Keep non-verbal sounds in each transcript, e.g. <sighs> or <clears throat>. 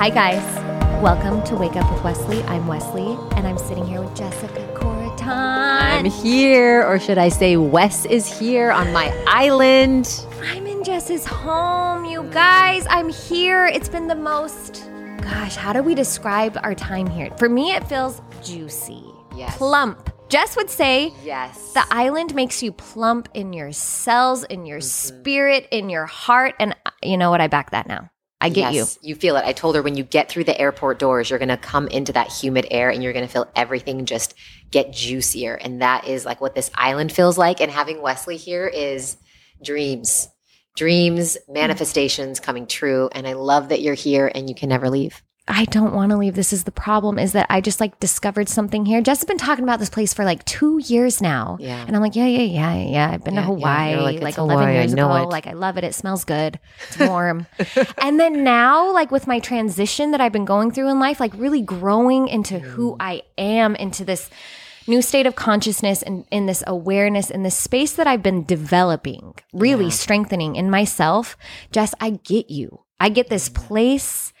Hi, guys. Welcome to Wake Up with Wesley. I'm Wesley, and I'm sitting here with Jessica Corritan. I'm here, or should I say, Wes is here on my island. I'm in Jess's home, you guys. I'm here. It's been the most, gosh, how do we describe our time here? For me, it feels juicy, Yes. plump. Jess would say Yes. the island makes you plump in your cells, in your spirit, in your heart. And uh, you know what? I back that now. I get you. You feel it. I told her when you get through the airport doors, you're going to come into that humid air and you're going to feel everything just get juicier. And that is like what this island feels like. And having Wesley here is dreams, dreams, mm. manifestations coming true. And I love that you're here and you can never leave. I don't want to leave. This is the problem is that I just like discovered something here. Jess has been talking about this place for like two years now. Yeah. And I'm like, yeah, yeah, yeah, yeah. I've been Yeah, to. Hawaii You're like, like, 11 Hawaii. Years ago. it. Like, I love it. It smells good. It's warm. <laughs> and then now, like with my transition that I've been going through in life, like really growing into Mm. who I am, into this new state of consciousness and in this awareness in this space that I've been developing, really strengthening in myself. Jess, I get you. I get this Mm. place.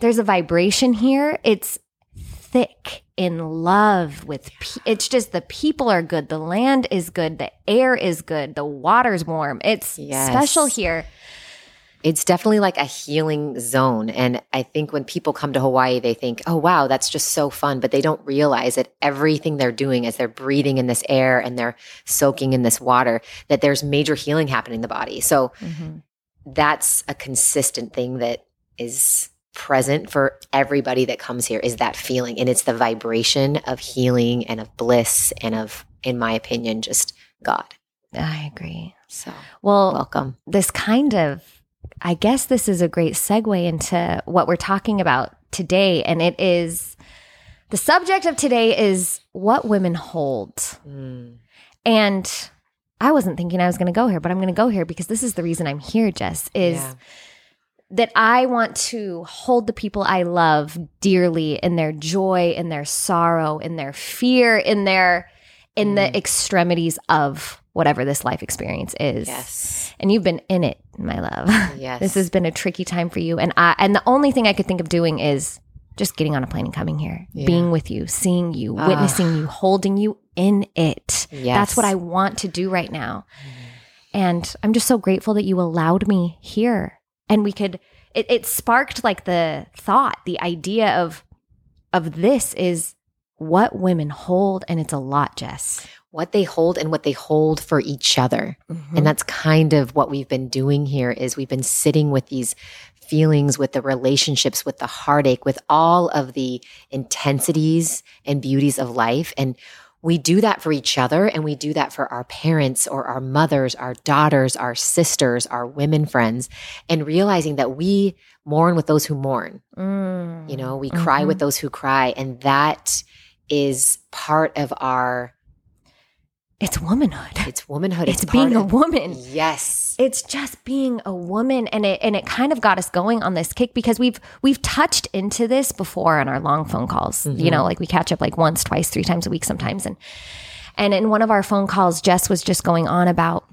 There's a vibration here. It's thick in love with pe- it's just the people are good the land is good the air is good the water's warm it's Yes. special here It's definitely like a healing zone. And I think when people come to Hawaii, they think, oh, wow, that's just so fun. But they don't realize that everything they're doing as they're breathing in this air and they're soaking in this water, that there's major healing happening in the body. So mm-hmm. that's a consistent thing that is present for everybody that comes here is that feeling. And it's the vibration of healing and of bliss and of, in my opinion, just God. i agree So well welcome. this kind of i guess this is a great segue into what we're talking about today and it is the subject of today is what women hold Mm. and i wasn't thinking i was going to go here but i'm going to go here because this is the reason i'm here jess is Yeah. That I want to hold the people I love dearly in their joy, in their sorrow, in their fear, in their in the extremities of whatever this life experience is. Yes. And you've been in it, my love. <laughs> Yes. this has been a tricky time for you and I and the only thing I could think of doing is just getting on a plane and coming here, Yeah. being with you, seeing you, Ah. witnessing you, holding you in it. Yes. That's what I want to do right now. And I'm just so grateful that you allowed me here. And we could it, it sparked like the thought, the idea of of this is what women hold, and it's a lot, Jess. what they hold and what they hold for each other. Mm-hmm. And that's kind of what we've been doing here is we've been sitting with these feelings, with the relationships, with the heartache, with all of the intensities and beauties of life. And we do that for each other and we do that for our parents or our mothers, our daughters, our sisters, our women friends, and realizing that we mourn with those who mourn. Mm. You know, we cry with those who cry. And that is part of our, it's womanhood. it's womanhood. It's, part being a woman. Yes. It's just being a woman and it and it kind of got us going on this kick because we've we've touched into this before on our long phone calls. You mm-hmm. know, like we catch up like once, twice, three times a week sometimes and and in one of our phone calls Jess was just going on about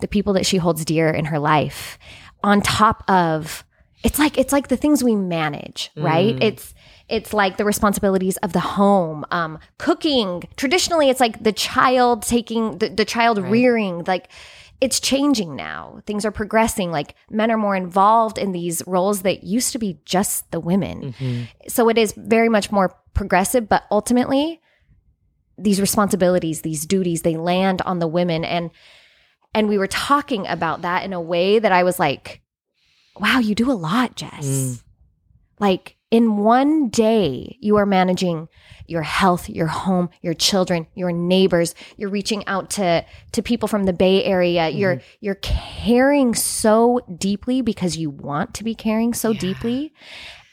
the people that she holds dear in her life on top of it's like it's like the things we manage, right? Mm. It's it's like the responsibilities of the home, um, cooking. Traditionally, it's like the child taking the, the child rearing. Like it's changing now. Things are progressing. Like men are more involved in these roles that used to be just the women. So it is very much more progressive, but ultimately, these responsibilities, these duties, they land on the women. And and we were talking about that in a way that I was like, wow, you do a lot, Jess. Like in one day, you are managing your health, your home, your children, your neighbors. You're reaching out to to people from the Bay Area. You're you're caring so deeply because you want to be caring so deeply.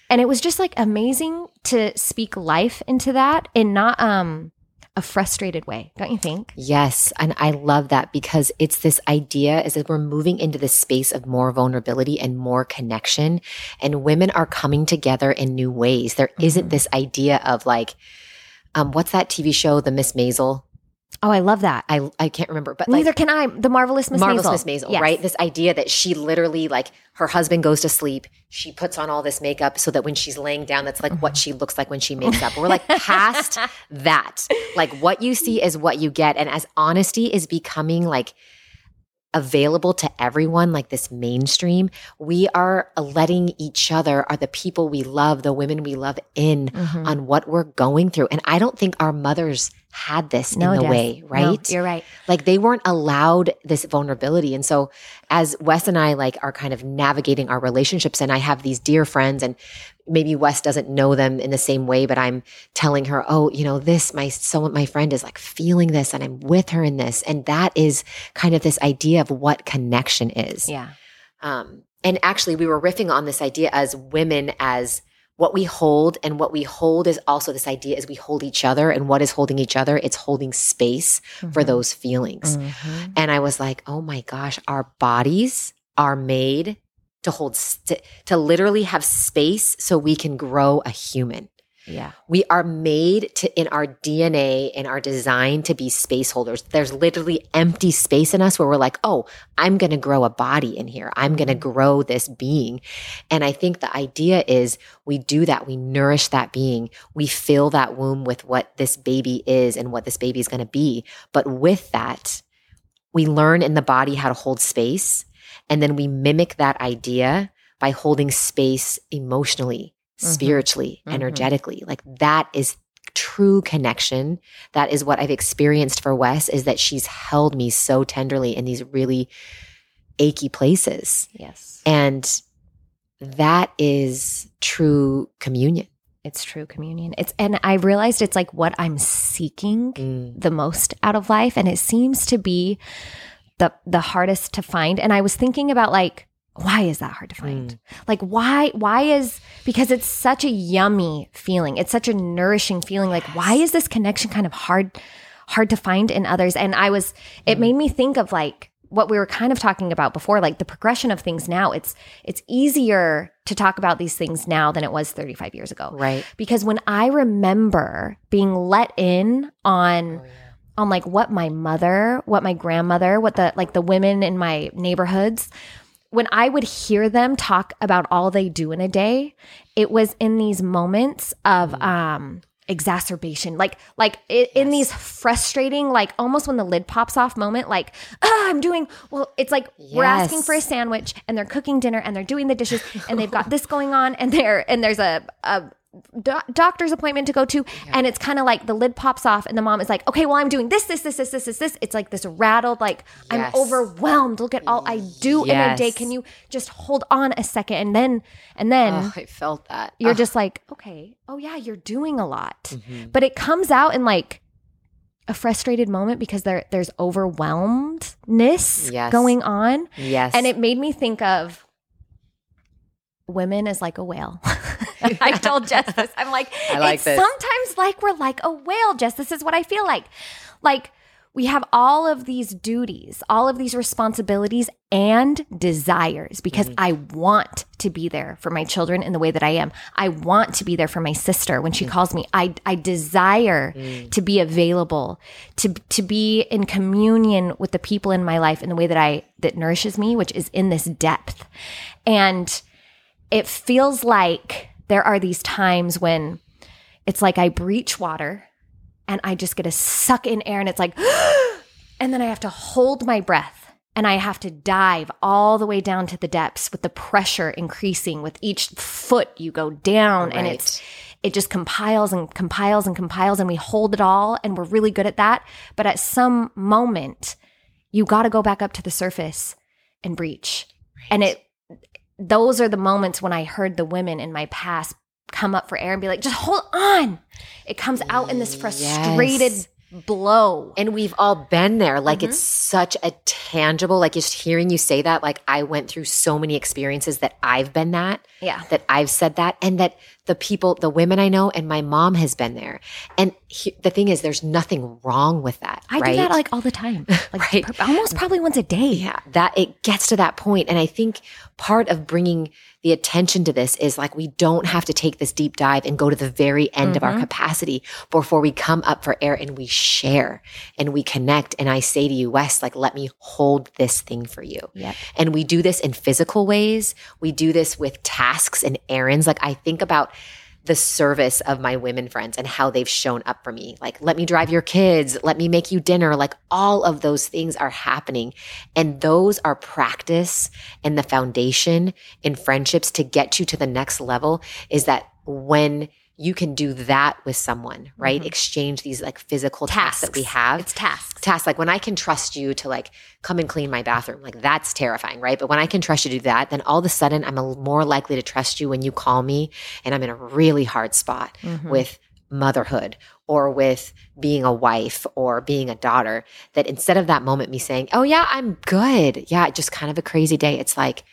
And it was just like amazing to speak life into that and not um a frustrated way, don't you think? Yes. And I love that because it's this idea is that we're moving into this space of more vulnerability and more connection. And women are coming together in new ways. There not this idea of like, um, what's that TV show, The Miss Maisel? Oh, I love that. I I can't remember, but like Neither can I. The marvelous Miss Marvelous Maisel. Miss Maisel, Yes. right? This idea that she literally like her husband goes to sleep, she puts on all this makeup so that when she's laying down, that's like Mm-hmm. what she looks like when she makes up. We're like past <laughs> that. Like what you see is what you get, and as honesty is becoming like available to everyone like this mainstream we are letting each other are the people we love the women we love in Mhm. on what we're going through and i don't think our mothers had this No, in the way No, right you're right. like they weren't allowed this vulnerability and so as wes and i like are kind of navigating our relationships and i have these dear friends and maybe wes doesn't know them in the same way but i'm telling her oh you know this my someone my friend is like feeling this and i'm with her in this and that is kind of this idea of what connection is Yeah. um, and actually, we were riffing on this idea as women as what we hold, and what we hold is also this idea as we hold each other. And what is holding each other? It's holding space for Mhm. those feelings. Mhm. And I was like, oh my gosh, our bodies are made to hold, st- to literally have space so we can grow a human. Yeah. We are made to, in our DNA, in our design to be space holders. There's literally empty space in us where we're like, oh, I'm going to grow a body in here. I'm going to mm-hmm. grow this being. And I think the idea is we do that. We nourish that being. We fill that womb with what this baby is and what this baby is going to be. But with that, we learn in the body how to hold space. And then we mimic that idea by holding space emotionally, Mhm. spiritually, Mhm. energetically. Like that is true connection. That is what I've experienced for Wes is that she's held me so tenderly in these really achy places. Yes. And that is true communion. It's true communion. It's and I realized it's like what I'm seeking Mm. the most out of life and it seems to be the the hardest to find. And I was thinking about like why is that hard to find? Mm. Like why why is because it's such a yummy feeling. It's such a nourishing feeling. Like why is this connection kind of hard hard to find in others? And I was it mm. made me think of like what we were kind of talking about before like the progression of things now. It's it's easier to talk about these things now than it was 35 years ago. Right. because when I remember being let in on Oh, on like what my mother, what my grandmother, what the like the women in my neighborhoods, when I would hear them talk about all they do in a day, it was in these moments of Mm. um exacerbation. Like like i in these frustrating like almost when the lid pops off moment like ah, i'm doing well it's like we're asking for a sandwich and they're cooking dinner and they're doing the dishes and they've got <laughs> this going on and they're and there's a, a do- doctor's appointment to go to and it's kind of like the lid pops off and the mom is like okay well i'm doing this this this this this this this it's like this rattled like Yes. i'm overwhelmed look at all i do in a day can you just hold on a second and then and then Oh, I felt that. you're Ugh. just like okay oh yeah you're doing a lot Mhm. but it comes out in like a frustrated moment because there there's overwhelmedness Yes. going on Yes. and it made me think of women as like a whale. <laughs> <laughs> I told Jess this. I'm like, I like it's this. sometimes like we're like a whale, Jess. This is what I feel like. Like we have all of these duties, all of these responsibilities and desires because Mm-hmm. I want to be there for my children in the way that I am. I want to be there for my sister when she Mm-hmm. calls me. I I desire Mm. to be available, to to be in communion with the people in my life in the way that I that nourishes me, which is in this depth. And it feels like there are these times when it's like I breach water and I just get to suck in air and it's like, <gasps> and then I have to hold my breath and I have to dive all the way down to the depths with the pressure increasing with each foot you go down and it's it just compiles and compiles and compiles and we hold it all and we're really good at that. But at some moment you got to go back up to the surface and breach. And it those are the moments when I heard the women in my past come up for air and be like, just hold on. It comes out in this frustrated Yes. blow. And we've all been there. Like Mm-hmm. it's such a tangible, like just hearing you say that, like I went through so many experiences that I've been that, Yeah. that I've said that, and that the people, the women I know, and my mom has been there. And he, the thing is, there's nothing wrong with that. I right? do that like all the time. <laughs> Like Right. pr- almost probably once a day. Yeah, that it gets to that point. And I think part of bringing the attention to this is like we don't have to take this deep dive and go to the very end of our mm-hmm. capacity before we come up for air and we share and we connect. And I say to you, Wes, like, let me hold this thing for you. Yep. And we do this in physical ways. We do this with tasks and errands. Like I think about the service of my women friends and how they've shown up for me. Like, let me drive your kids, let me make you dinner. Like, all of those things are happening. And those are practice and the foundation in friendships to get you to the next level is that when you can do that with someone, right? Mm-hmm. Exchange these like physical tasks, that we have It's tasks. tasks like when I can trust you to like come and clean my bathroom, like that's terrifying, right? But when I can trust you to do that, then all of a sudden I'm a, more likely to trust you when you call me and I'm in a really hard spot mm-hmm. with motherhood or with being a wife or being a daughter. That instead of that moment me saying, "Oh yeah, I'm good," yeah, just kind of a crazy day. It's like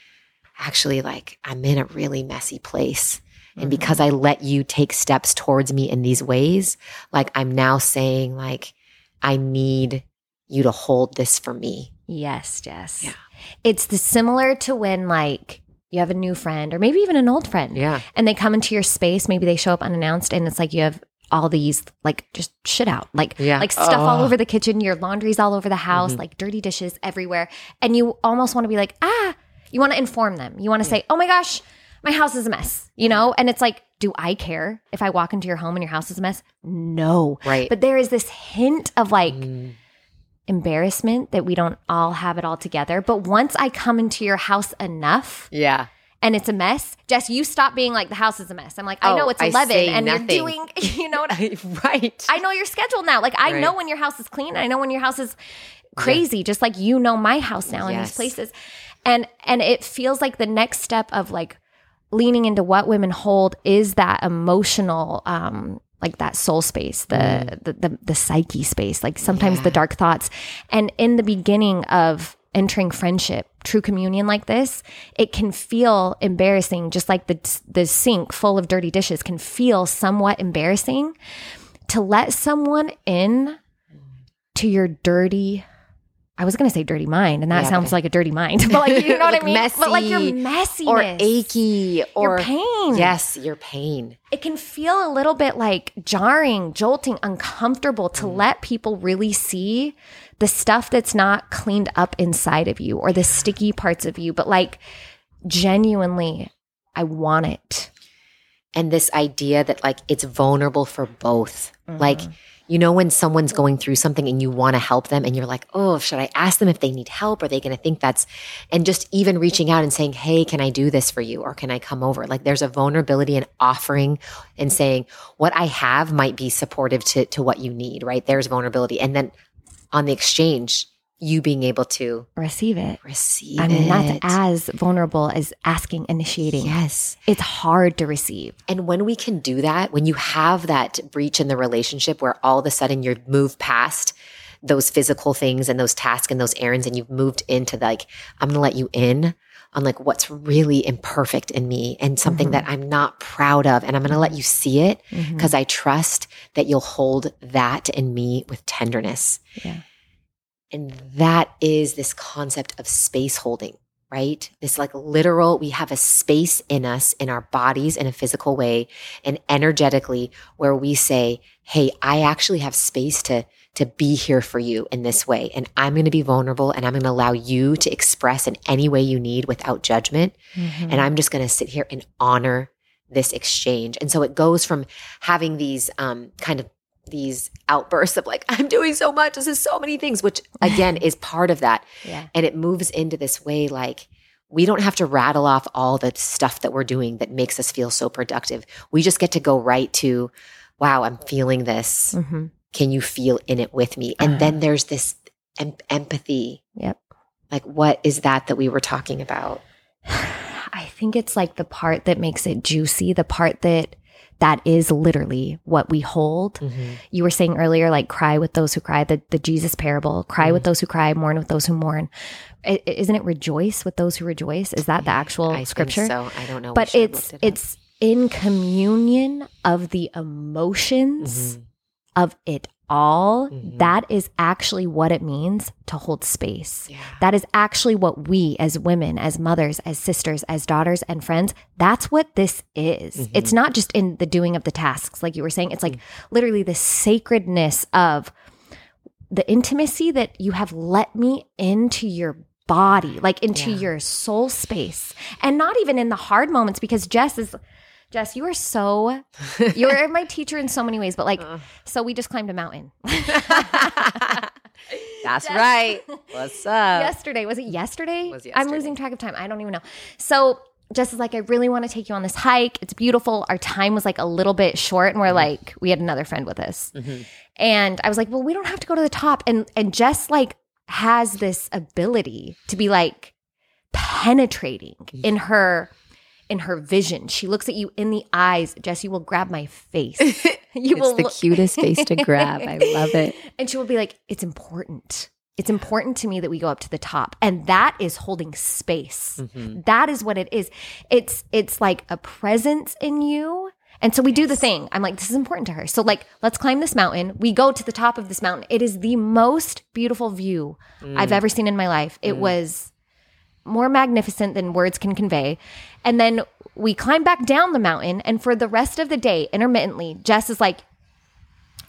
actually like I'm in a really messy place. And because I let you take steps towards me in these ways, like I'm now saying, like, I need you to hold this for me. Yes, yes. Yeah. It's the similar to when like you have a new friend or maybe even an old friend Yeah. and they come into your space, maybe they show up unannounced and it's like you have all these like just shit out. Like Yeah. like stuff all Oh. over the kitchen, your laundry's all over the house, Mhm. like dirty dishes everywhere. And you almost want to be like, ah, you want to inform them. You want to say, Oh my gosh, my house is a mess, you know? And it's like, do I care if I walk into your home and your house is a mess? No. Right. But there is this hint of like Mm. embarrassment that we don't all have it all together. But once I come into your house enough yeah. and it's a mess, Jess, you stop being like the house is a mess. I'm like, I Oh, know it's 11 and nothing. you're doing, <laughs> you know what? <laughs> I, right. I know your schedule now. Like I Right. know when your house is clean. I know when your house is crazy, just like you know my house now in these places. And and it feels like the next step of like leaning into what women hold is that emotional um like that soul space the the, the the psyche space like sometimes the dark thoughts. And in the beginning of entering friendship true communion like this it can feel embarrassing just like the the sink full of dirty dishes can feel somewhat embarrassing to let someone in to your dirty I was to say dirty mind and that Yeah, sounds like a dirty mind <laughs> but like you know what I mean but like your messy messiness or achy or your pain Yes, your pain. it can feel a little bit like jarring, jolting, uncomfortable Mm. to let people really see the stuff that's not cleaned up inside of you or the sticky parts of you, but like genuinely, I want it. And this idea that like it's vulnerable for both. Mm-hmm. Like, you know, when someone's going through something and you want to help them and you're like, oh, should I ask them if they need help? Are they going to think that's, and just even reaching out and saying, hey, can I do this for you? Or can I come over? Like there's a vulnerability in offering and saying, what I have might be supportive to, to what you need, right? There's vulnerability. And then on the exchange, you being able to Receive it. receive I mean, that's as vulnerable as asking, initiating. yes. It's hard to receive. And when we can do that, when you have that breach in the relationship where all of a sudden you've moved past those physical things and those tasks and those errands and you've moved into like, I'm gonna let you in on like what's really imperfect in me and something that mm-hmm. I'm not proud of. And I'm gonna let you see it mm-hmm. because I trust that you'll hold that in me with tenderness. Yeah. And that is this concept of space holding, right? This like literal, we have a space in us, in our bodies in a physical way and energetically where we say, Hey, I actually have space to, to be here for you in this way. And I'm going to be vulnerable and I'm going to allow you to express in any way you need without judgment. Mhm. And I'm just going to sit here and honor this exchange. And so it goes from having these um, kind of these outbursts of like, <laughs> I'm doing so much. This is so many things, which again <laughs> is part of that. yeah. And it moves into this way like, we don't have to rattle off all the stuff that we're doing that makes us feel so productive. We just get to go right to, wow, I'm feeling this. Mhm. Can you feel in it with me? And then <clears throat> there's this em- empathy. Yep. Like, what is that that we were talking about? <sighs> I think it's like the part that makes it juicy, the part that that is literally what we hold. You were saying earlier, like cry with those who cry, the, the Jesus parable, cry with those who cry, mourn with those who mourn. I- isn't it rejoice with those who rejoice? Is that the actual I think scripture? so I don't know. But it's it it's in communion of the emotions Mhm. of it all, Mhm. that is actually what it means to hold space. Yeah. That is actually what we as women, as mothers, as sisters, as daughters and friends, that's what this is. Mhm. It's not just in the doing of the tasks, like you were saying. It's like literally the sacredness of the intimacy that you have let me into your body, like into Yeah. your soul space. And not even in the hard moments, because Jess is. Jess, you are so you're <laughs> my teacher in so many ways, but like Uh. so we just climbed a mountain. <laughs> <laughs> That's Jess- right. What's up? yesterday. Was it yesterday? Was I'm losing track of time. I don't even know. So Jess is like, I really want to take you on this hike. It's beautiful. Our time was like a little bit short, and we're like, we had another friend with us. Mhm. And I was like, well, we don't have to go to the top. And and Jess like has this ability to be like penetrating in her in her vision. She looks at you in the eyes. Jess, you will grab my face. <laughs> You It's will the look- cutest face to grab. I love it. <laughs> and she will be like, It's important. It's important to me that we go up to the top. And that is holding space. Mhm. That is what it is. It's it's like a presence in you. And so we do the thing. I'm like, this is important to her. So like, let's climb this mountain. We go to the top of this mountain. It is the most beautiful view I've ever seen in my life. It was more magnificent than words can convey. And then we climb back down the mountain. And for the rest of the day, intermittently, Jess is like,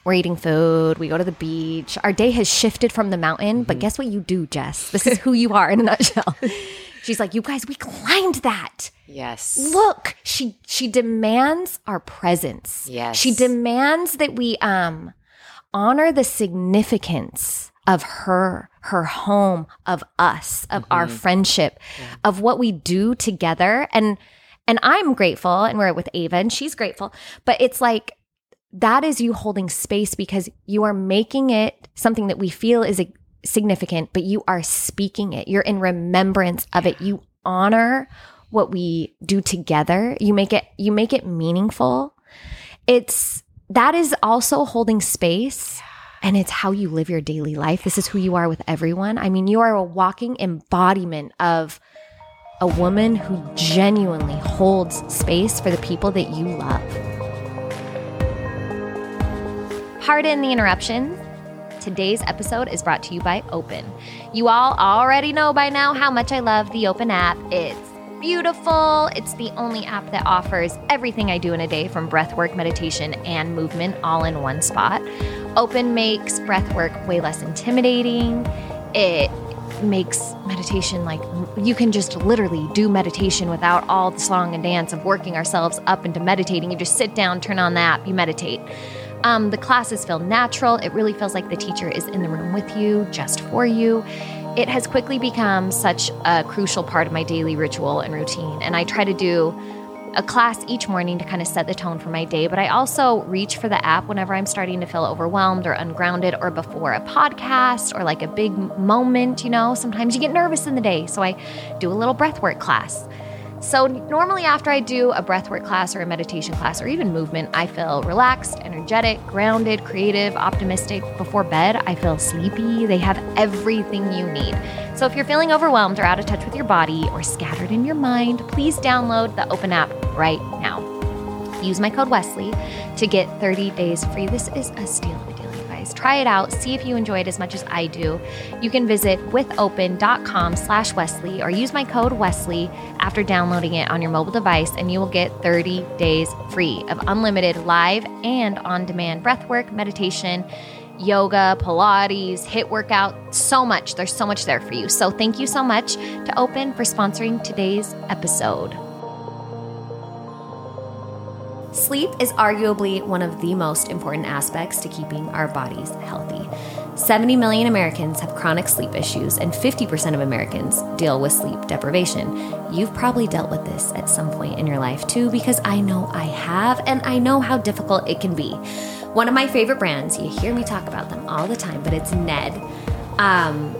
we're eating food. We go to the beach. Our day has shifted from the mountain. But guess what you do, Jess? This is <laughs> who you are in a nutshell. She's like, you guys, we climbed that. Yes. Look, she she demands our presence. Yes. She demands that we um honor the significance of her, her home, of us, of our mm-hmm. friendship, of what we do together. And and I'm grateful and we're with Ava and she's grateful. But it's like that is you holding space because you are making it something that we feel is a, significant, but you are speaking it. You're in remembrance of it. You honor what we do together. You make it you make it meaningful. It's that is also holding space and it's how you live your daily life. This is who you are with everyone. I mean, you are a walking embodiment of a woman who genuinely holds space for the people that you love. Pardon the interruption. Today's episode is brought to you by Open. You all already know by now how much I love the Open app. It's beautiful. It's the only app that offers everything I do in a day from breathwork, meditation, and movement all in one spot. Open makes breathwork way less intimidating. It makes meditation like you can just literally do meditation without all the song and dance of working ourselves up into meditating. You just sit down, turn on the app, you meditate. Um, the classes feel natural. It really feels like the teacher is in the room with you, just for you. It has quickly become such a crucial part of my daily ritual and routine. And I try to do a class each morning to kind of set the tone for my day. But I also reach for the app whenever I'm starting to feel overwhelmed or ungrounded or before a podcast or like a big moment. You know, sometimes you get nervous in the day. So I do a little breathwork class. So, normally, after I do a breathwork class or a meditation class or even movement, I feel relaxed, energetic, grounded, creative, optimistic. Before bed, I feel sleepy. They have everything you need. So, if you're feeling overwhelmed or out of touch with your body or scattered in your mind, please download the Open app right now. Use my code Wesley to get 30 days free. This is a steal guys. Try it out. See if you enjoy it as much as I do. You can visit withopen.com slash Wesley or use my code Wesley after downloading it on your mobile device, and you will get 30 days free of unlimited live and on-demand breathwork, meditation, yoga, Pilates, HIIT workout, so much. There's so much there for you. So thank you so much to Open for sponsoring today's episode. Sleep is arguably one of the most important aspects to keeping our bodies healthy. 70 million Americans have chronic sleep issues, and 50% of Americans deal with sleep deprivation. You've probably dealt with this at some point in your life too, because I know I have, and I know how difficult it can be. One of my favorite brands, you hear me talk about them all the time, but it's Ned. Um,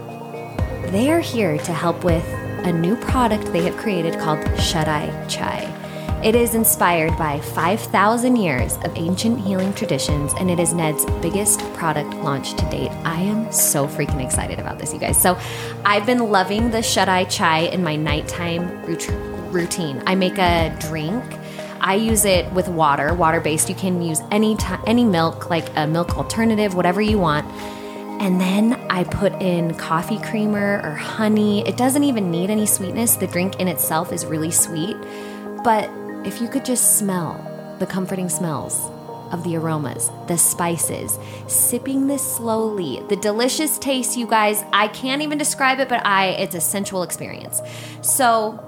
they are here to help with a new product they have created called Shut Eye Chai. It is inspired by 5,000 years of ancient healing traditions, and it is Ned's biggest product launch to date. I am so freaking excited about this, you guys. So, I've been loving the Shut Eye Chai in my nighttime rout- routine. I make a drink I use it with water, water based. You can use any t- any milk, like a milk alternative, whatever you want. And then I put in coffee creamer or honey. It doesn't even need any sweetness. The drink in itself is really sweet. But if you could just smell the comforting smells of the aromas, the spices, sipping this slowly, the delicious taste, you guys, I can't even describe it, but I it's a sensual experience. So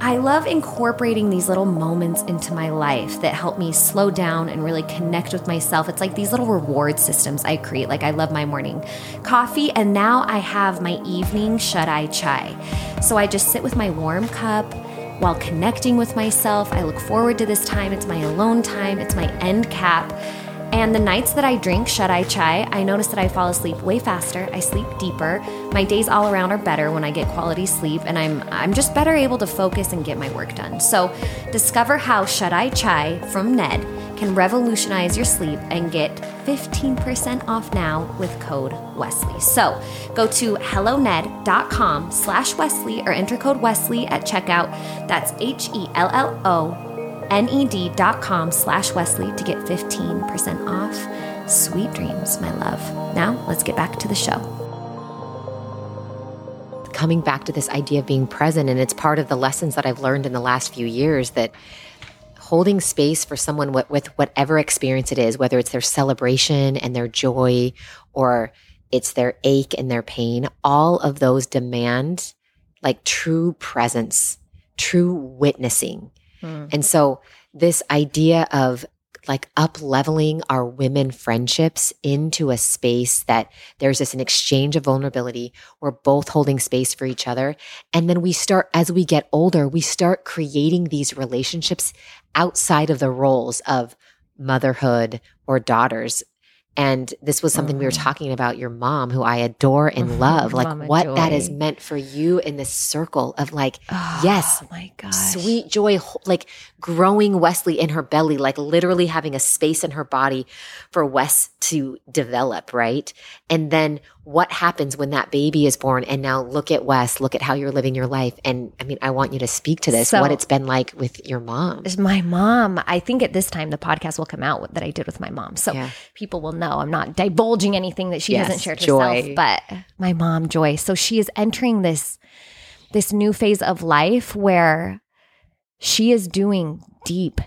I love incorporating these little moments into my life that help me slow down and really connect with myself. It's like these little reward systems I create. Like I love my morning coffee, and now I have my evening shut eye chai. So I just sit with my warm cup while connecting with myself. I look forward to this time. It's my alone time, it's my end cap. And the nights that I drink shut eye chai, I notice that I fall asleep way faster. I sleep deeper. My days all around are better when I get quality sleep, and I'm I'm just better able to focus and get my work done. So, discover how shut eye chai from Ned can revolutionize your sleep and get 15% off now with code Wesley. So go to helloned.com slash Wesley or enter code Wesley at checkout. That's H-E-L-L-O ned.com slash Wesley to get 15% off. Sweet dreams, my love. Now let's get back to the show. Coming back to this idea of being present, and it's part of the lessons that I've learned in the last few years that holding space for someone with, with whatever experience it is, whether it's their celebration and their joy or it's their ache and their pain, all of those demand like true presence, true witnessing. Mm. And so this idea of like up leveling our women friendships into a space that there's this an exchange of vulnerability. We're both holding space for each other. And then we start, as we get older, we start creating these relationships outside of the roles of motherhood or daughters and this was something mm-hmm. we were mm-hmm. talking about your mom, who I adore and mm-hmm. love, like Mama what Joy. that has meant for you in this circle of like, oh, yes, my God, sweet joy, like growing Wesley in her belly, like literally having a space in her body for Wes to develop, right? And then what happens when that baby is born? And now look at Wes, look at how you're living your life. And I mean, I want you to speak to this, so, what it's been like with your mom. My mom, I think at this time the podcast will come out that I did with my mom. So yeah. people will know I'm not divulging anything that she yes, hasn't shared Joy. herself, but my mom, Joy. So she is entering this this new phase of life where she is doing deep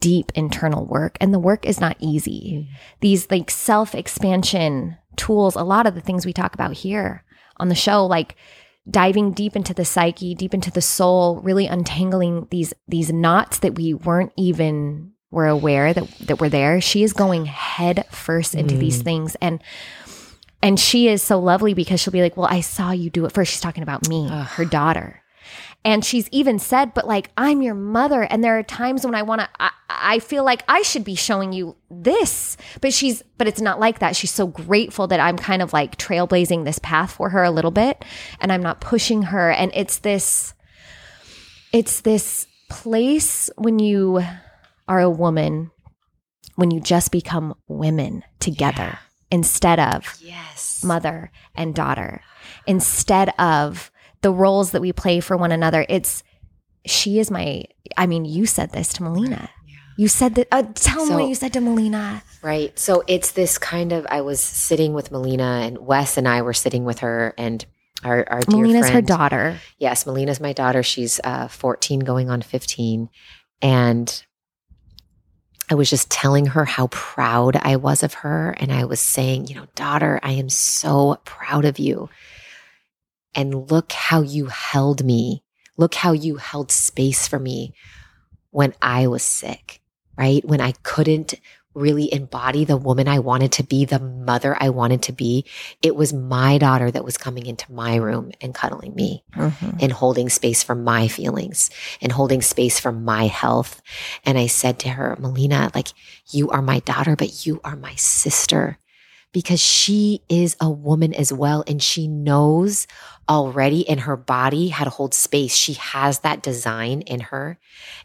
deep internal work and the work is not easy. Mm. These like self-expansion tools, a lot of the things we talk about here on the show like diving deep into the psyche, deep into the soul, really untangling these these knots that we weren't even were aware that that were there. She is going head first into mm. these things and and she is so lovely because she'll be like, "Well, I saw you do it first. She's talking about me, Ugh. her daughter. And she's even said, but like, I'm your mother. And there are times when I want to, I, I, feel like I should be showing you this. But she's, but it's not like that. She's so grateful that I'm kind of like trailblazing this path for her a little bit and I'm not pushing her. And it's this, it's this place when you are a woman, when you just become women together yeah. instead of yes. mother and daughter, instead of, the roles that we play for one another. It's she is my. I mean, you said this to Melina. Yeah. You said that. Uh, tell so, me what you said to Melina. Right. So it's this kind of. I was sitting with Melina, and Wes and I were sitting with her, and our, our dear Melina's friend, her daughter. Yes, Melina's my daughter. She's uh, 14, going on 15, and I was just telling her how proud I was of her. And I was saying, you know, daughter, I am so proud of you. And look how you held me. Look how you held space for me when I was sick, right? When I couldn't really embody the woman I wanted to be, the mother I wanted to be. It was my daughter that was coming into my room and cuddling me mm-hmm. and holding space for my feelings and holding space for my health. And I said to her, Melina, like, you are my daughter, but you are my sister because she is a woman as well. And she knows already in her body how to hold space. She has that design in her.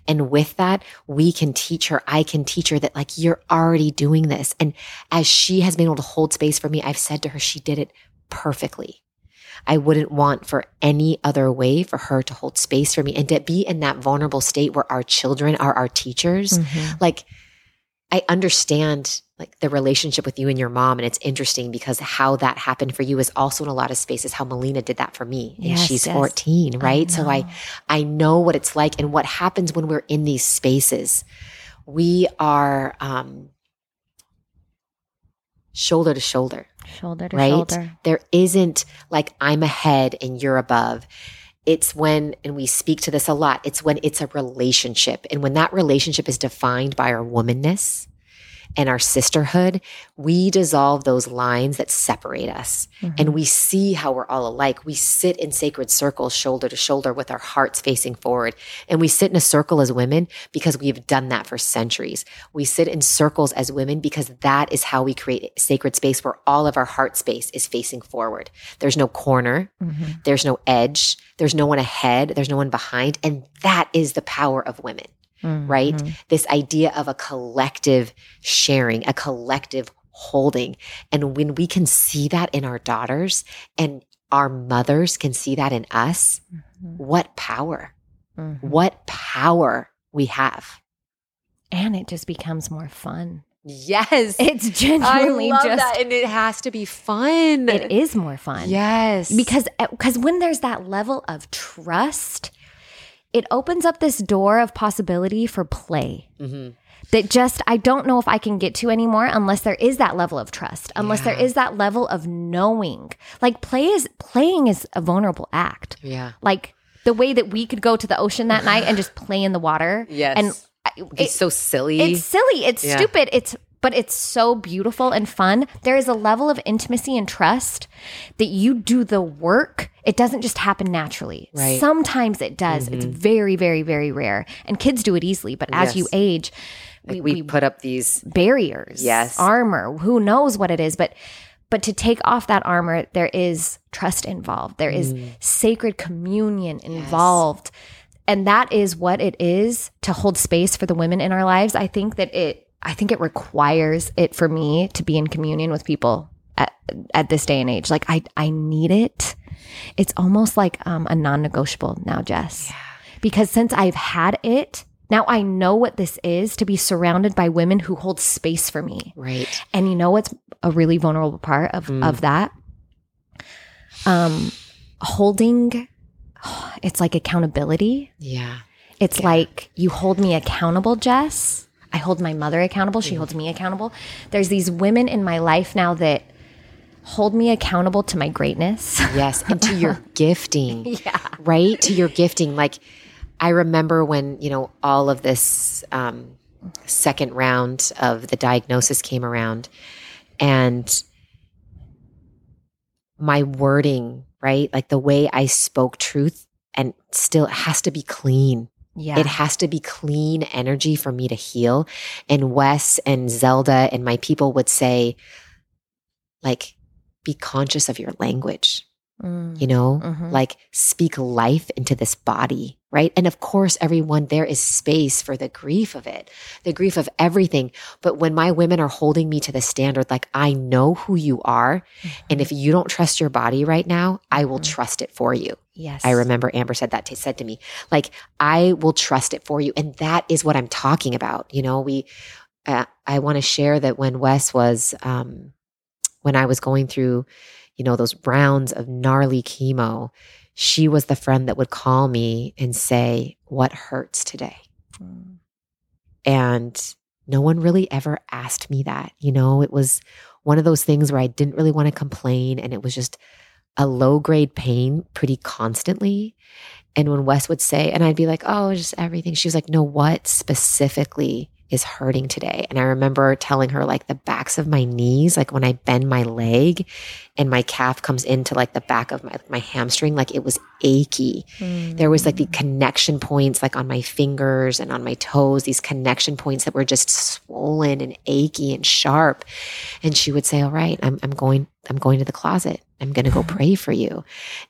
And with that, we can teach her. I can teach her that like you're already doing this. And as she has been able to hold space for me, I've said to her, she did it perfectly. I wouldn't want for any other way for her to hold space for me and to be in that vulnerable state where our children are our teachers. Mm-hmm. Like, I understand like the relationship with you and your mom. And it's interesting because how that happened for you is also in a lot of spaces how Melina did that for me. And Yes, she's yes. 14, right? so I. I know what it's like and what happens when we're in these spaces. We are um shoulder to shoulder shoulder to right? shoulder. There isn't like I'm ahead and you're above. It's when, and we speak to this a lot, it's when it's a relationship. And when that relationship is defined by our womanness and our sisterhood, we dissolve those lines that separate us. And we see how we're all alike. We sit in sacred circles, shoulder to shoulder, with our hearts facing forward. And we sit in a circle as women because we've done that for centuries. We sit in circles as women because that is how we create sacred space where all of our heart space is facing forward. There's no corner, Mhm. there's no edge, there's no one ahead, there's no one behind. And that is the power of women right? Mhm. This idea of a collective sharing, a collective holding. And when we can see that in our daughters and our mothers can see that in us, Mhm. what power, Mhm. what power we have. And it just becomes more fun. Yes. <laughs> It's I genuinely love just that. And it has to be fun. it is more fun. Yes. because because when there's that level of trust it opens up this door of possibility for play Mhm. that just i don't know if i can get to anymore unless there is that level of trust unless there Yeah. is that level of knowing like play is playing is a vulnerable act Yeah. like the way that we could go to the ocean that night and just <laughs> play in the water Yes. and It's it- so silly. it's silly. It's Yeah. stupid. It's but it's so beautiful and fun. There is a level of intimacy and trust that you do the work. It doesn't just happen naturally. Right. Mm-hmm. Sometimes it does. It's very, very, very rare. And kids do it easily. But as you Yes. age, Like we, we, put up these barriers, Yes. armor. Who knows what it is? But but to take off that armor, there is trust involved. There is Mm. sacred communion involved. And that is what it is to hold space for the women in our lives. I think that it I think it requires it for me to be in communion with people at, at this day and age. Like I I need it. It's almost like um, a non-negotiable now, Jess. Because since I've had it, now I know what this is to be surrounded by women who hold space for me. right. And you know what's a really vulnerable part of, Mm. of that? Um holding it's like accountability. Yeah. It's like you hold me accountable, Jess. I hold my mother accountable. She holds me accountable. There's these women in my life now that hold me accountable to my greatness. Yes. And to your <laughs> gifting. yeah. right to your gifting like i remember when you know all of this um, second round of the diagnosis came around and my wording right like the way i spoke truth and still it has to be clean Yeah. it has to be clean energy for me to heal and wes and zelda and my people would say like be conscious of your language Mm. you know Mhm. like speak life into this body right? And of course everyone there is space for the grief of it the grief of everything. But when my women are holding me to the standard like i know who you are and if you don't trust your body right now i will Mhm. trust it for you. Yes. i remember amber said that to, said to me like i will trust it for you. And that is what i'm talking about you know? We uh, i want to share that when wes was um when i was going through you know, those rounds of gnarly chemo, she was the friend that would call me and say, What hurts today? Mm. And no one really ever asked me that. You know, it was one of those things where I didn't really want to complain and it was just a low grade pain pretty constantly. And when Wes would say, and I'd be like, oh, just everything, she was like, no, what specifically is hurting today? And I remember telling her, like, the backs of my knees, like when I bend my leg and my calf comes into like the back of my, my hamstring, like it was achy. There was like the mm. connection points, like on my fingers and on my toes, these connection points that were just swollen and achy and sharp. And she would say, All right, I'm, I'm going, I'm going to the closet. I'm going to go pray for you.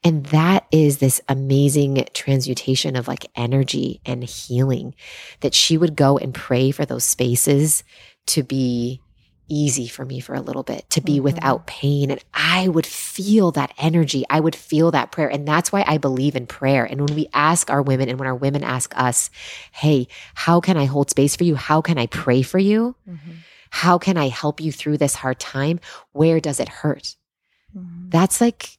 And that is this amazing transmutation of like energy and healing that she would go and pray for those spaces to be easy for me for a little bit to be Mhm. without pain. And I would feel that energy. I would feel that prayer. And that's why I believe in prayer. And when we ask our women and when our women ask us, hey, how can I hold space for you? How can I pray for you? Mhm. How can I help you through this hard time? Where does it hurt? Mhm. That's like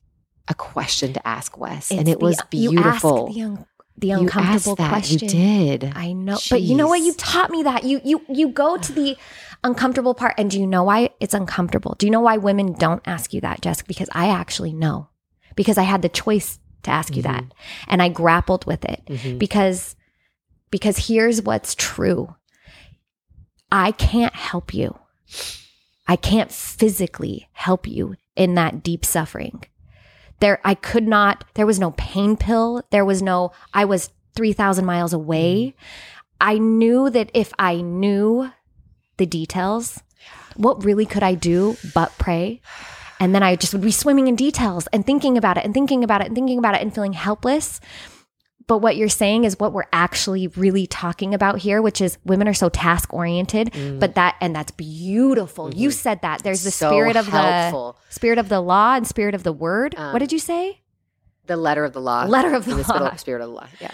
a question to ask Wes. and It's it was the- you ask beautiful. the, un- the You uncomfortable asked that. question. You did. I know, but you know what? You taught me that. You you you go <sighs> to the uncomfortable part, and do you know why it's uncomfortable? Do you know why women don't ask you that, Jessica? Because I actually know, because I had the choice to ask you that, and I grappled with it Mhm. because because here's what's true. I can't help you. I can't physically help you in that deep suffering. There I could not there was no pain pill, there was no I was 3000 miles away. I knew that if I knew the details, what really could I do but pray? And then I just would be swimming in details and thinking about it and thinking about it and thinking about it and feeling helpless. But what you're saying is what we're actually really talking about here, which is women are so task oriented, mm. but that, and that's beautiful. You mm-hmm. said that there's the So spirit of helpful. the spirit of the law and spirit of the word. Um, what did you say? the letter of the law. Letter of the and law. spirit- spirit of the law. Yeah.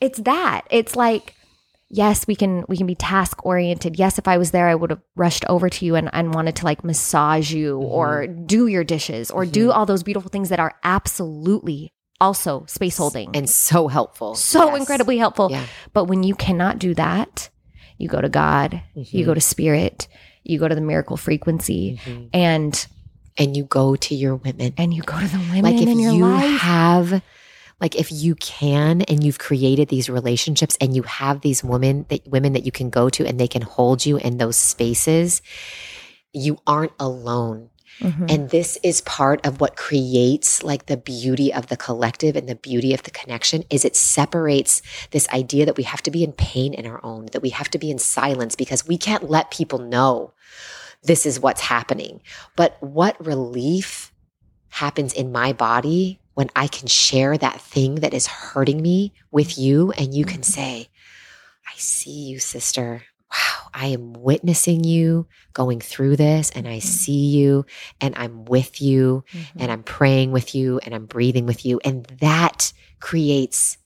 it's that it's like yes we can we can be task oriented yes if i was there i would have rushed over to you and, and wanted to like massage you or mm-hmm. do your dishes or do mm-hmm. all those beautiful things that are absolutely also space holding And so helpful. so Yes. incredibly helpful Yeah. but when you cannot do that you go to god you go to spirit you go to the miracle frequency Mhm. and And you go to your women. and you go to the women like if you life have like if you can and you've created these relationships and you have these women that women that you can go to and they can hold you in those spaces you aren't alone Mhm. and this is part of what creates like the beauty of the collective and the beauty of the connection is it separates this idea that we have to be in pain in our own that we have to be in silence because we can't let people know this is what's happening but what relief happens in my body when I can share that thing that is hurting me with you and you can say, I see you, sister. Wow, I am witnessing you going through this and I see you and I'm with you Mhm. and I'm praying with you and I'm breathing with you. And that creates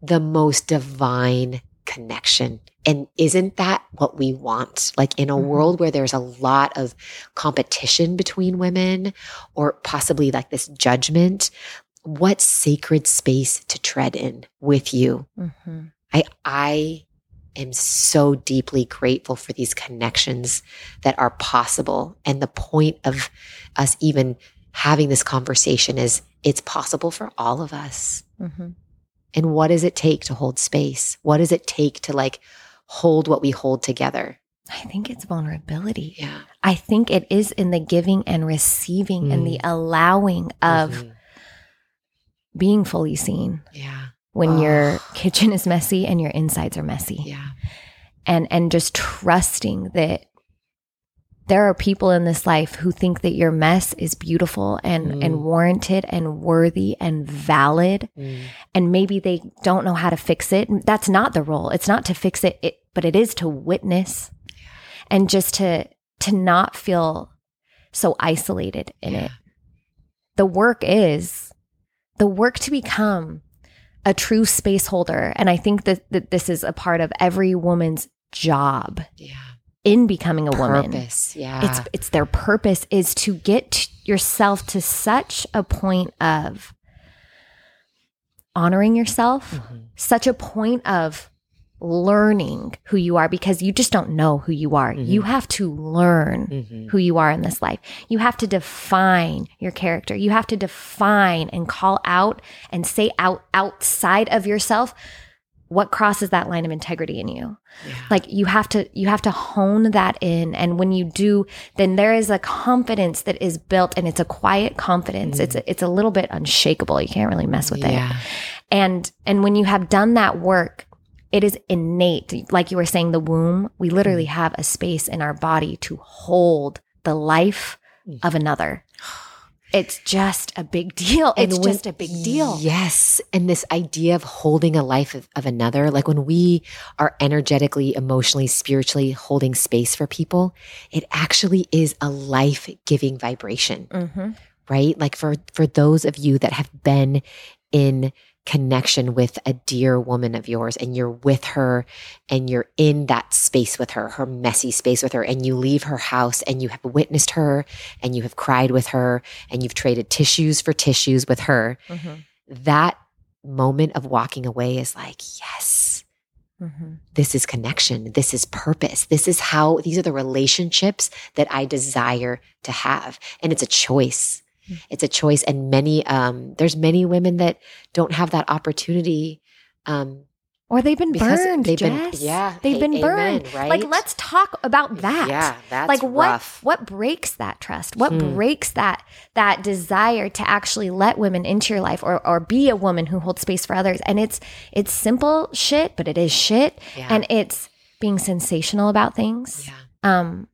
the most divine connection. And isn't that what we want? Like in a Mhm. world where there's a lot of competition between women or possibly like this judgment, what sacred space to tread in with you? Mhm. I I am so deeply grateful for these connections that are possible. And the point of us even having this conversation is it's possible for all of us. Mhm. And what does it take to hold space? What does it take to like hold what we hold together? I think it's vulnerability. Yeah. I think it is in the giving and receiving and the allowing of Mhm. being fully seen yeah. When your Oh. kitchen is messy and your insides are messy. Yeah. And and just trusting that there are people in this life who think that your mess is beautiful and Mm. and warranted and worthy and valid Mm. and maybe they don't know how to fix it. That's not the role. It's not to fix it, it but it is to witness and just to to not feel so isolated in Yeah. it. The work is the work to become a true space holder and I think that, that this is a part of every woman's job Yeah. in becoming a woman. Purpose. Yeah. It's it's their purpose is to get yourself to such a point of honoring yourself, Mhm. such a point of learning who you are because you just don't know who you are. Mhm. You have to learn Mhm. who you are in this life. You have to define your character. You have to define and call out and say out outside of yourself what crosses that line of integrity in you Yeah. like you have to you have to hone that in and when you do then there is a confidence that is built and it's a quiet confidence it's a, it's a little bit unshakable you can't really mess with yeah. it and and when you have done that work it is innate like you were saying the womb we literally Mm. have a space in our body to hold the life Mm. of another <sighs> it's just a big deal. And It's when- just a big deal. Yes. And this idea of holding a life of, of another, like when we are energetically, emotionally, spiritually holding space for people, it actually is a life giving vibration, hmm right? Like for, for those of you that have been in connection with a dear woman of yours and you're with her and you're in that space with her, her messy space with her, and you leave her house and you have witnessed her and you have cried with her and you've traded tissues for tissues with her hmm that moment of walking away is like, yes, hmm this is connection. This is purpose. This is how, these are the relationships that I desire to have. And it's a choice. It's a choice. And many, um, there's many women that don't have that opportunity. Um, Or they've been because burned. they've been, yeah, they've a- been amen, burned. right? Like, let's talk about that. Yeah, that's like what rough. what breaks that trust what Hmm. breaks that that desire to actually let women into your life or or be a woman who holds space for others and it's it's simple shit but it is shit Yeah. and it's being sensational about things yeah. um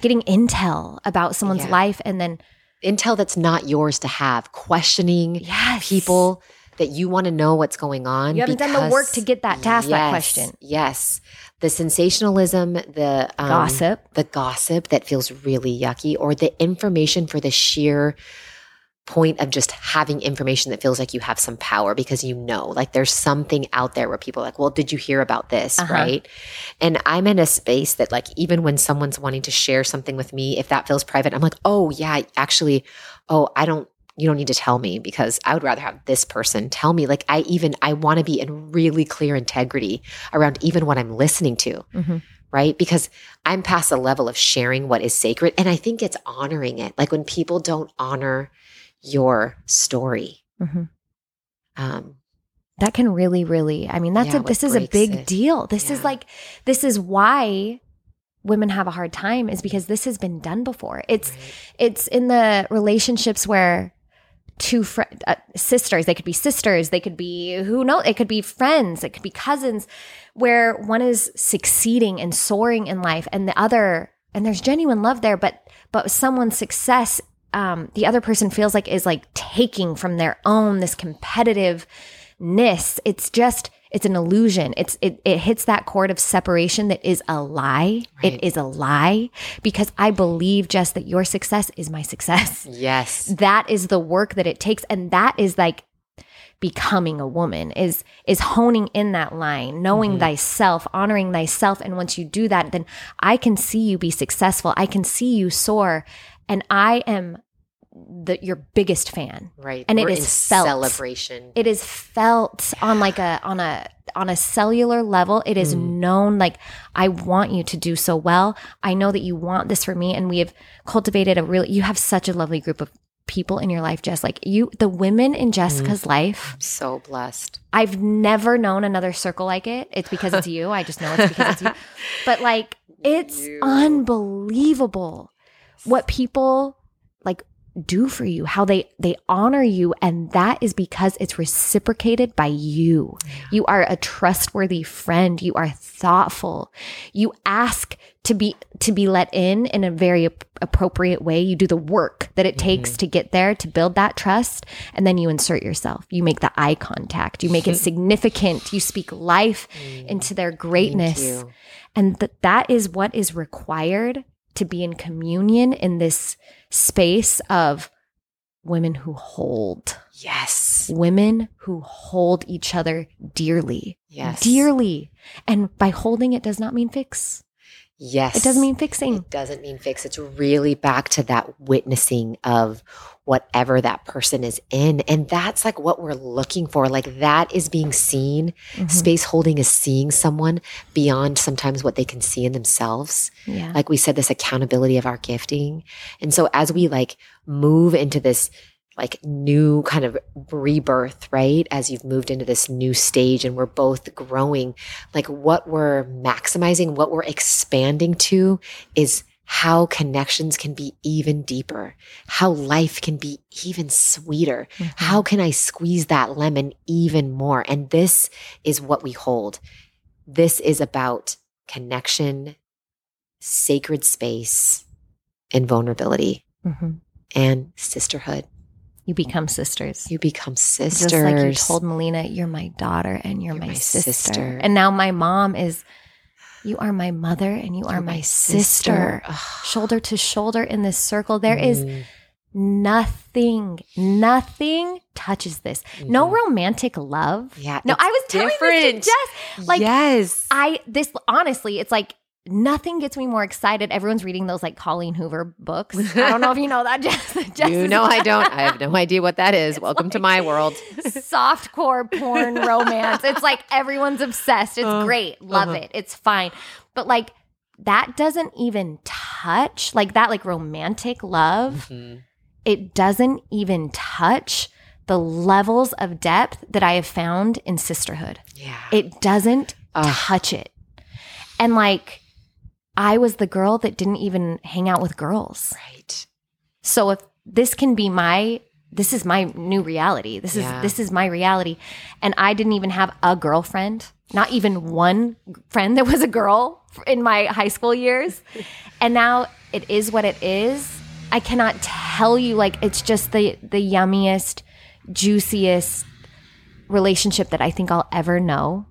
getting intel about someone's Yeah. life and then Intel that's not yours to have, questioning yes people that you want to know what's going on. you haven't done the work to get that to ask that question Yes. The sensationalism, the um, gossip the gossip that feels really yucky, or the information for the sheer point of just having information that feels like you have some power because you know, like there's something out there where people are like, well, did you hear about this? Uh-huh. Right. And I'm in a space that, like, even when someone's wanting to share something with me, if that feels private, I'm like, oh, yeah, actually, oh, I don't. You don't need to tell me because I would rather have this person tell me. Like, I even, I want to be in really clear integrity around even what I'm listening to Mhm. right? Because I'm past the level of sharing what is sacred. And I think it's honoring it. Like when people don't honor your story. Mhm. Um, that can really really i mean that's Yeah, a this is a big it. deal this is like this is why women have a hard time is because this has been done before it's right. it's in the relationships where two fr- uh, sisters they could be sisters they could be who know it could be friends it could be cousins where one is succeeding and soaring in life and the other and there's genuine love there but but someone's success um the other person feels like is like taking from their own this competitiveness it's just it's an illusion it's it, it hits that chord of separation that is a lie Right. it is a lie because i believe just that your success is my success <laughs> Yes. that is the work that it takes and that is like becoming a woman is is honing in that line knowing Mhm. thyself honoring thyself and once you do that then i can see you be successful i can see you soar and i am the your biggest fan Right. And it We're is in felt. celebration. it is felt on like a on a on a cellular level it is Mm. known like i want you to do so well i know that you want this for me and we have cultivated a really you have such a lovely group of people in your life jess like you the women in jessica's life I'm so blessed. i've never known another circle like it it's because it's you i just know it's because it's you <laughs> but like it's You. unbelievable what people like do for you how they they honor you and that is because it's reciprocated by you. You are a trustworthy friend. You are thoughtful. You ask to be to be let in in a very ap- appropriate way. You do the work that it takes mm-hmm. to get there to build that trust and then you insert yourself. You make the eye contact. You make it <laughs> significant. You speak life mm. into their greatness. and that that is what is required to be in communion in this space of women who hold Yes. women who hold each other dearly Yes. dearly and by holding it does not mean fix Yes. it doesn't mean fixing It doesn't mean fix. It's really back to that witnessing of whatever that person is in. And that's like what we're looking for. Like that is being seen. Mhm. Space holding is seeing someone beyond sometimes what they can see in themselves. yeah Like we said, this accountability of our gifting. And so as we like move into this like new kind of rebirth, right? As you've moved into this new stage and we're both growing, like what we're maximizing, what we're expanding to is how connections can be even deeper, how life can be even sweeter. Mhm. How can I squeeze that lemon even more? And this is what we hold. This is about connection, sacred space, and vulnerability Mhm. and sisterhood. You become sisters. You become sisters. Just like you told Melina, you're my daughter and you're, my, my sister. sister. And now my mom is, you are my mother and you are my, sister. Ugh. Shoulder to shoulder in this circle. There is Mm, nothing, nothing touches this. No mhm. romantic love. Yeah. No, I was telling different. this to Jess. Like yes. I this honestly, it's like nothing gets me more excited. Everyone's reading those like Colleen Hoover books. <laughs> I don't know if you know that, Jess. <laughs> Jess you know I don't. <laughs> I have no idea what that is. Welcome to my world. softcore porn romance. It's like everyone's obsessed. It's Uh, great. Love uh-huh. it. It's fine. But like that doesn't even touch like that like romantic love. Mhm. It doesn't even touch the levels of depth that I have found in sisterhood. Yeah. It doesn't Ugh. touch it. And like I was the girl that didn't even hang out with girls. right. So if this can be my this is my new reality. This Yeah. is this is my reality. And I didn't even have a girlfriend, not even one friend that was a girl in my high school years. <laughs> And now it is what it is. I cannot tell you like it's just the the yummiest, juiciest relationship that I think I'll ever know.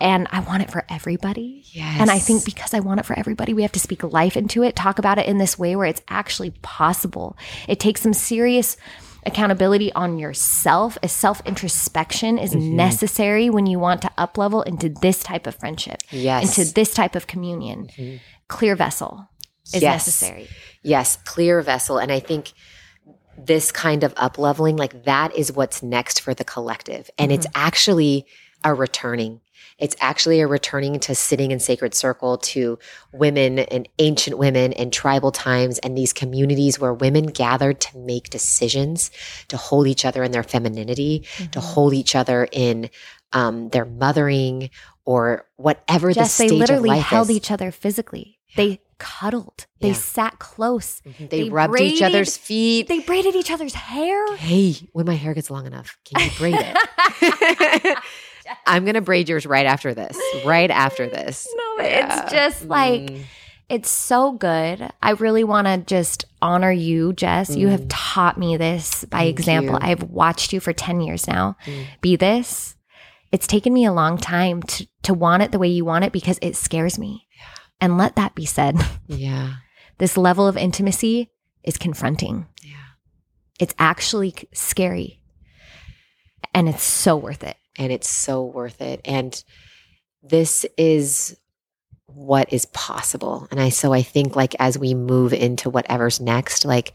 And I want it for everybody. Yes. And I think because I want it for everybody, we have to speak life into it, talk about it in this way where it's actually possible. It takes some serious accountability on yourself. A self introspection is Mm-hmm. necessary when you want to up level into this type of friendship, Yes. into this type of communion. Clear vessel is Yes. necessary. Yes, clear vessel. And I think this kind of up leveling, like that is what's next for the collective. And it's actually a returning. It's actually a returning to sitting in sacred circle to women and ancient women and tribal times and these communities where women gathered to make decisions, to hold each other in their femininity, to hold each other in um, their mothering or whatever the Jess, they stage literally held is. each other physically. They cuddled. They Yeah. sat close. They, they rubbed each other's feet. They braided each other's hair. hey, when my hair gets long enough, can you braid it? <laughs> <laughs> I'm going to braid yours right after this. Right after this. <laughs> No, Yeah. it's just like Mm. it's so good. I really want to just honor you, Jess. You have taught me this by Mm. Thank example. you. I've watched you for 10 years now. Mm. Be this. It's taken me a long time to to want it the way you want it because it scares me. And let that be said. <laughs> Yeah. This level of intimacy is confronting. Yeah. It's actually scary. And it's so worth it. And it's so worth it. And this is what is possible. And I, so I think like as we move into whatever's next, like,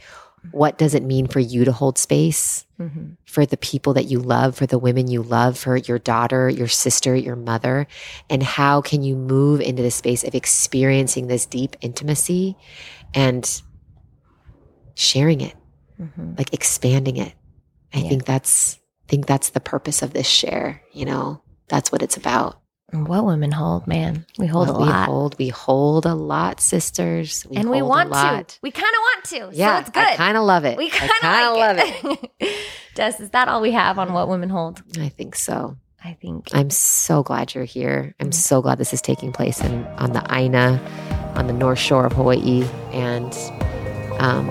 what does it mean for you to hold space Mhm. for the people that you love, for the women you love, for your daughter, your sister, your mother? And how can you move into the space of experiencing this deep intimacy and sharing it, Mhm. like expanding it? I Yeah. think that's think that's the purpose of this share, you know. That's what it's about. What women hold, man. We hold What a we lot. hold, we hold a lot, sisters. We and we want to. We kind of want to. Yeah, so it's good. I kind of love it. we kind of like love it. it. <laughs> Jess, is that all we have on what women hold? I think so. I think. I'm so glad you're here. I'm Mhm. so glad this is taking place in, on the Aina, on the North Shore of Hawaii. And um,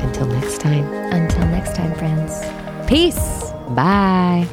until next time, Until next time, friends. Peace. bye.